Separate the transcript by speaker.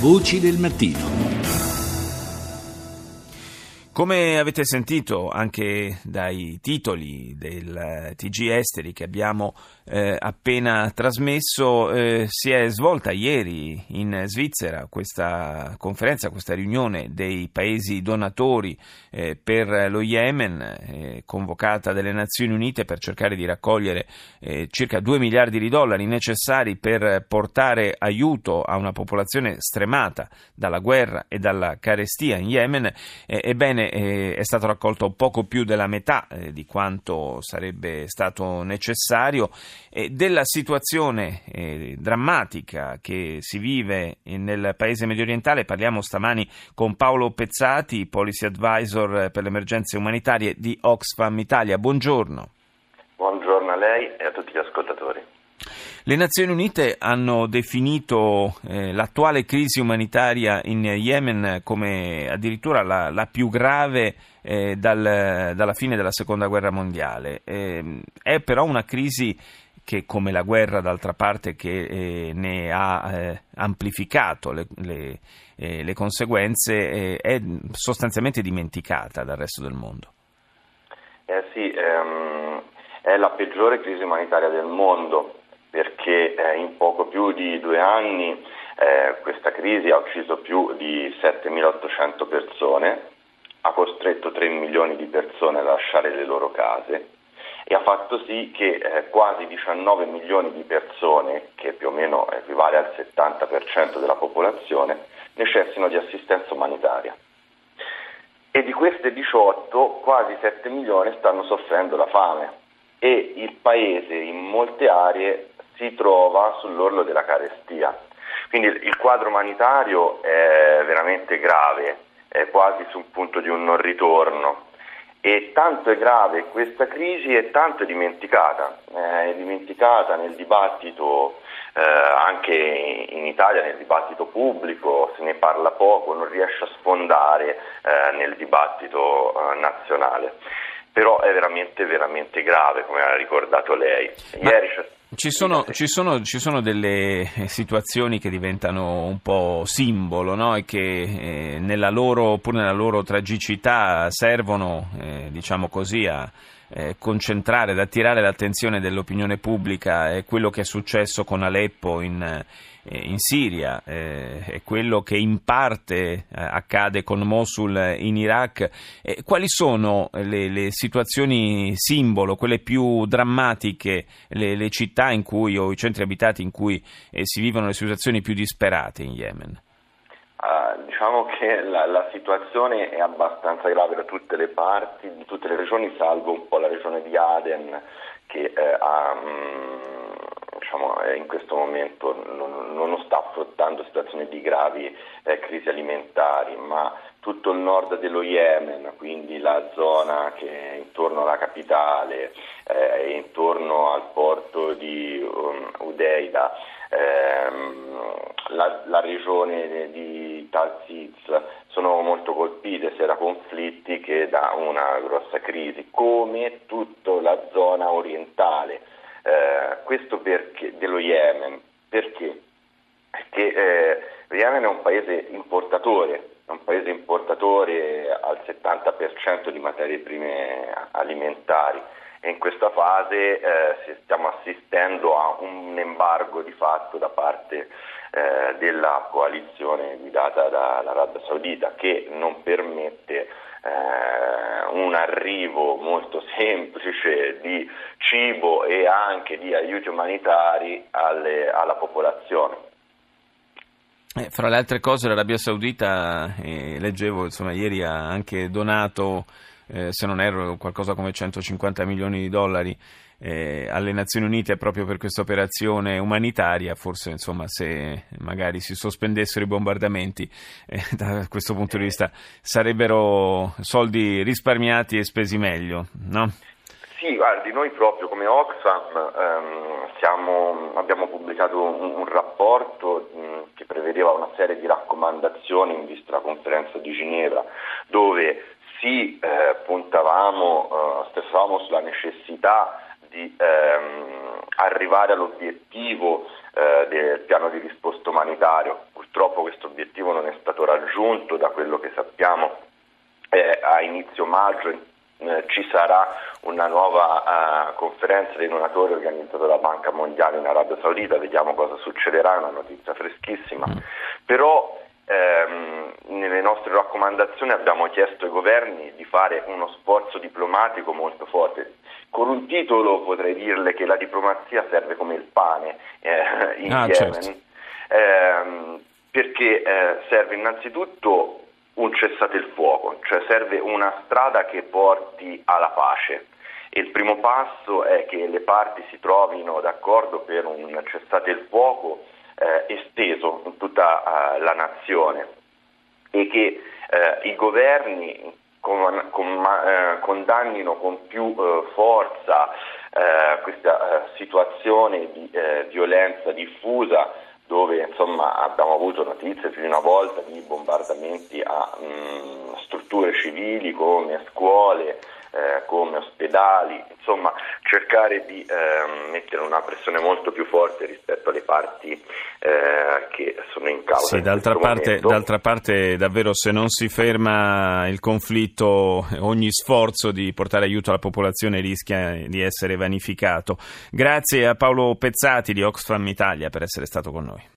Speaker 1: Voci del mattino.
Speaker 2: Come avete sentito anche dai titoli del TG Esteri che abbiamo eh, appena trasmesso, eh, si è svolta ieri in Svizzera questa conferenza, questa riunione dei paesi donatori eh, per lo Yemen, eh, convocata dalle Nazioni Unite per cercare di raccogliere eh, circa 2 miliardi di dollari necessari per portare aiuto a una popolazione stremata dalla guerra e dalla carestia in Yemen. Eh, ebbene, eh, è stato raccolto poco più della metà eh, di quanto sarebbe stato necessario. Eh, della situazione eh, drammatica che si vive nel paese medio orientale parliamo stamani con Paolo Pezzati, Policy Advisor per le emergenze umanitarie di Oxfam Italia. Buongiorno.
Speaker 3: Buongiorno a lei e a tutti gli ascoltatori.
Speaker 2: Le Nazioni Unite hanno definito eh, l'attuale crisi umanitaria in Yemen come addirittura la, la più grave eh, dal, dalla fine della seconda guerra mondiale. Eh, è però una crisi che, come la guerra d'altra parte, che eh, ne ha eh, amplificato le, le, eh, le conseguenze, è sostanzialmente dimenticata dal resto del mondo.
Speaker 3: Eh sì, ehm, è la peggiore crisi umanitaria del mondo perché eh, in poco più di due anni eh, questa crisi ha ucciso più di 7.800 persone, ha costretto 3 milioni di persone a lasciare le loro case e ha fatto sì che eh, quasi 19 milioni di persone, che più o meno equivale al 70% della popolazione, necessitano di assistenza umanitaria. E di queste 18, quasi 7 milioni stanno soffrendo la fame e il paese in molte aree si trova sull'orlo della carestia. Quindi il quadro umanitario è veramente grave, è quasi sul punto di un non ritorno. E tanto è grave questa crisi e tanto è dimenticata, è dimenticata nel dibattito eh, anche in Italia, nel dibattito pubblico, se ne parla poco, non riesce a sfondare eh, nel dibattito eh, nazionale. Però è veramente, veramente grave, come ha ricordato lei.
Speaker 2: Ieri c'è ci sono, ci, sono, ci sono, delle situazioni che diventano un po' simbolo no? e che eh, nella loro, pur nella loro tragicità servono, eh, diciamo così, a eh, concentrare, ad attirare l'attenzione dell'opinione pubblica. È quello che è successo con Aleppo in, eh, in Siria, eh, è quello che in parte accade con Mosul in Iraq. quali sono le, le, situazioni simbolo, quelle più drammatiche, le, le, città cui, o i centri abitati in cui si vivono le situazioni più disperate in Yemen?
Speaker 3: Diciamo che la, la, situazione è abbastanza grave da tutte le parti, di tutte le regioni, salvo un po' la regione di Aden che eh, ha, um, diciamo, in questo momento non, non, sta affrontando situazioni di gravi eh, crisi alimentari, ma tutto il nord dello Yemen, quindi la zona che è intorno alla capitale eh, e intorno al porto di um, Udeida, ehm, la, la, regione di Talziz sono molto colpite sia da conflitti che da una grossa crisi, come tutta la zona orientale. Eh, questo perché, dello Yemen, perché? Perché eh, lo Yemen è un paese importatore, è un paese importatore al 70% di materie prime alimentari e in questa fase eh, stiamo assistendo a un embargo di fatto da parte eh, della coalizione guidata dall'Arabia Saudita che non permette eh, un arrivo molto semplice di cibo e anche di aiuti umanitari alle, alla popolazione.
Speaker 2: Eh, fra le altre cose l'Arabia Saudita, eh, leggevo, insomma, ieri ha anche donato eh, se non erro, qualcosa come 150 milioni di dollari eh, alle Nazioni Unite proprio per questa operazione umanitaria, forse insomma se magari si sospendessero i bombardamenti eh, da questo punto di vista sarebbero soldi risparmiati e spesi meglio, no?
Speaker 3: Sì, guardi, noi proprio come Oxfam ehm, siamo, abbiamo pubblicato un, un rapporto mh, che prevedeva una serie di raccomandazioni in vista della conferenza di Ginevra, dove sì eh, puntavamo, eh, stessavamo sulla necessità di ehm, arrivare all'obiettivo eh, del piano di risposta umanitario. purtroppo questo obiettivo non è stato raggiunto da quello che sappiamo eh, a inizio maggio eh, ci sarà una nuova uh, conferenza dei donatori organizzata dalla Banca Mondiale in Arabia Saudita, vediamo cosa succederà, è una notizia freschissima, mm. però ehm, nelle nostre raccomandazioni abbiamo chiesto ai governi di fare uno sforzo diplomatico molto forte. Con un titolo potrei dirle che la diplomazia serve come il pane eh, in ah, Yemen, certo. ehm, perché eh, serve innanzitutto un cessate il fuoco, cioè serve una strada che porti alla pace. Il primo passo è che le parti si trovino d'accordo per un cessate il fuoco eh, esteso in tutta uh, la nazione e che eh, i governi con, con, eh, condannino con più eh, forza eh, questa situazione di violenza diffusa dove insomma, abbiamo avuto notizie più di una volta di bombardamenti a mh, mm, strutture civili come scuole, eh, come ospedali, insomma cercare di eh, mettere una pressione molto più forte rispetto alle parti eh, che sono in causa.
Speaker 2: Sì, d'altra parte, d'altra, parte, davvero se non si ferma il conflitto ogni sforzo di portare aiuto alla popolazione rischia di essere vanificato. Grazie a Paolo Pezzati di Oxfam Italia per essere stato con noi.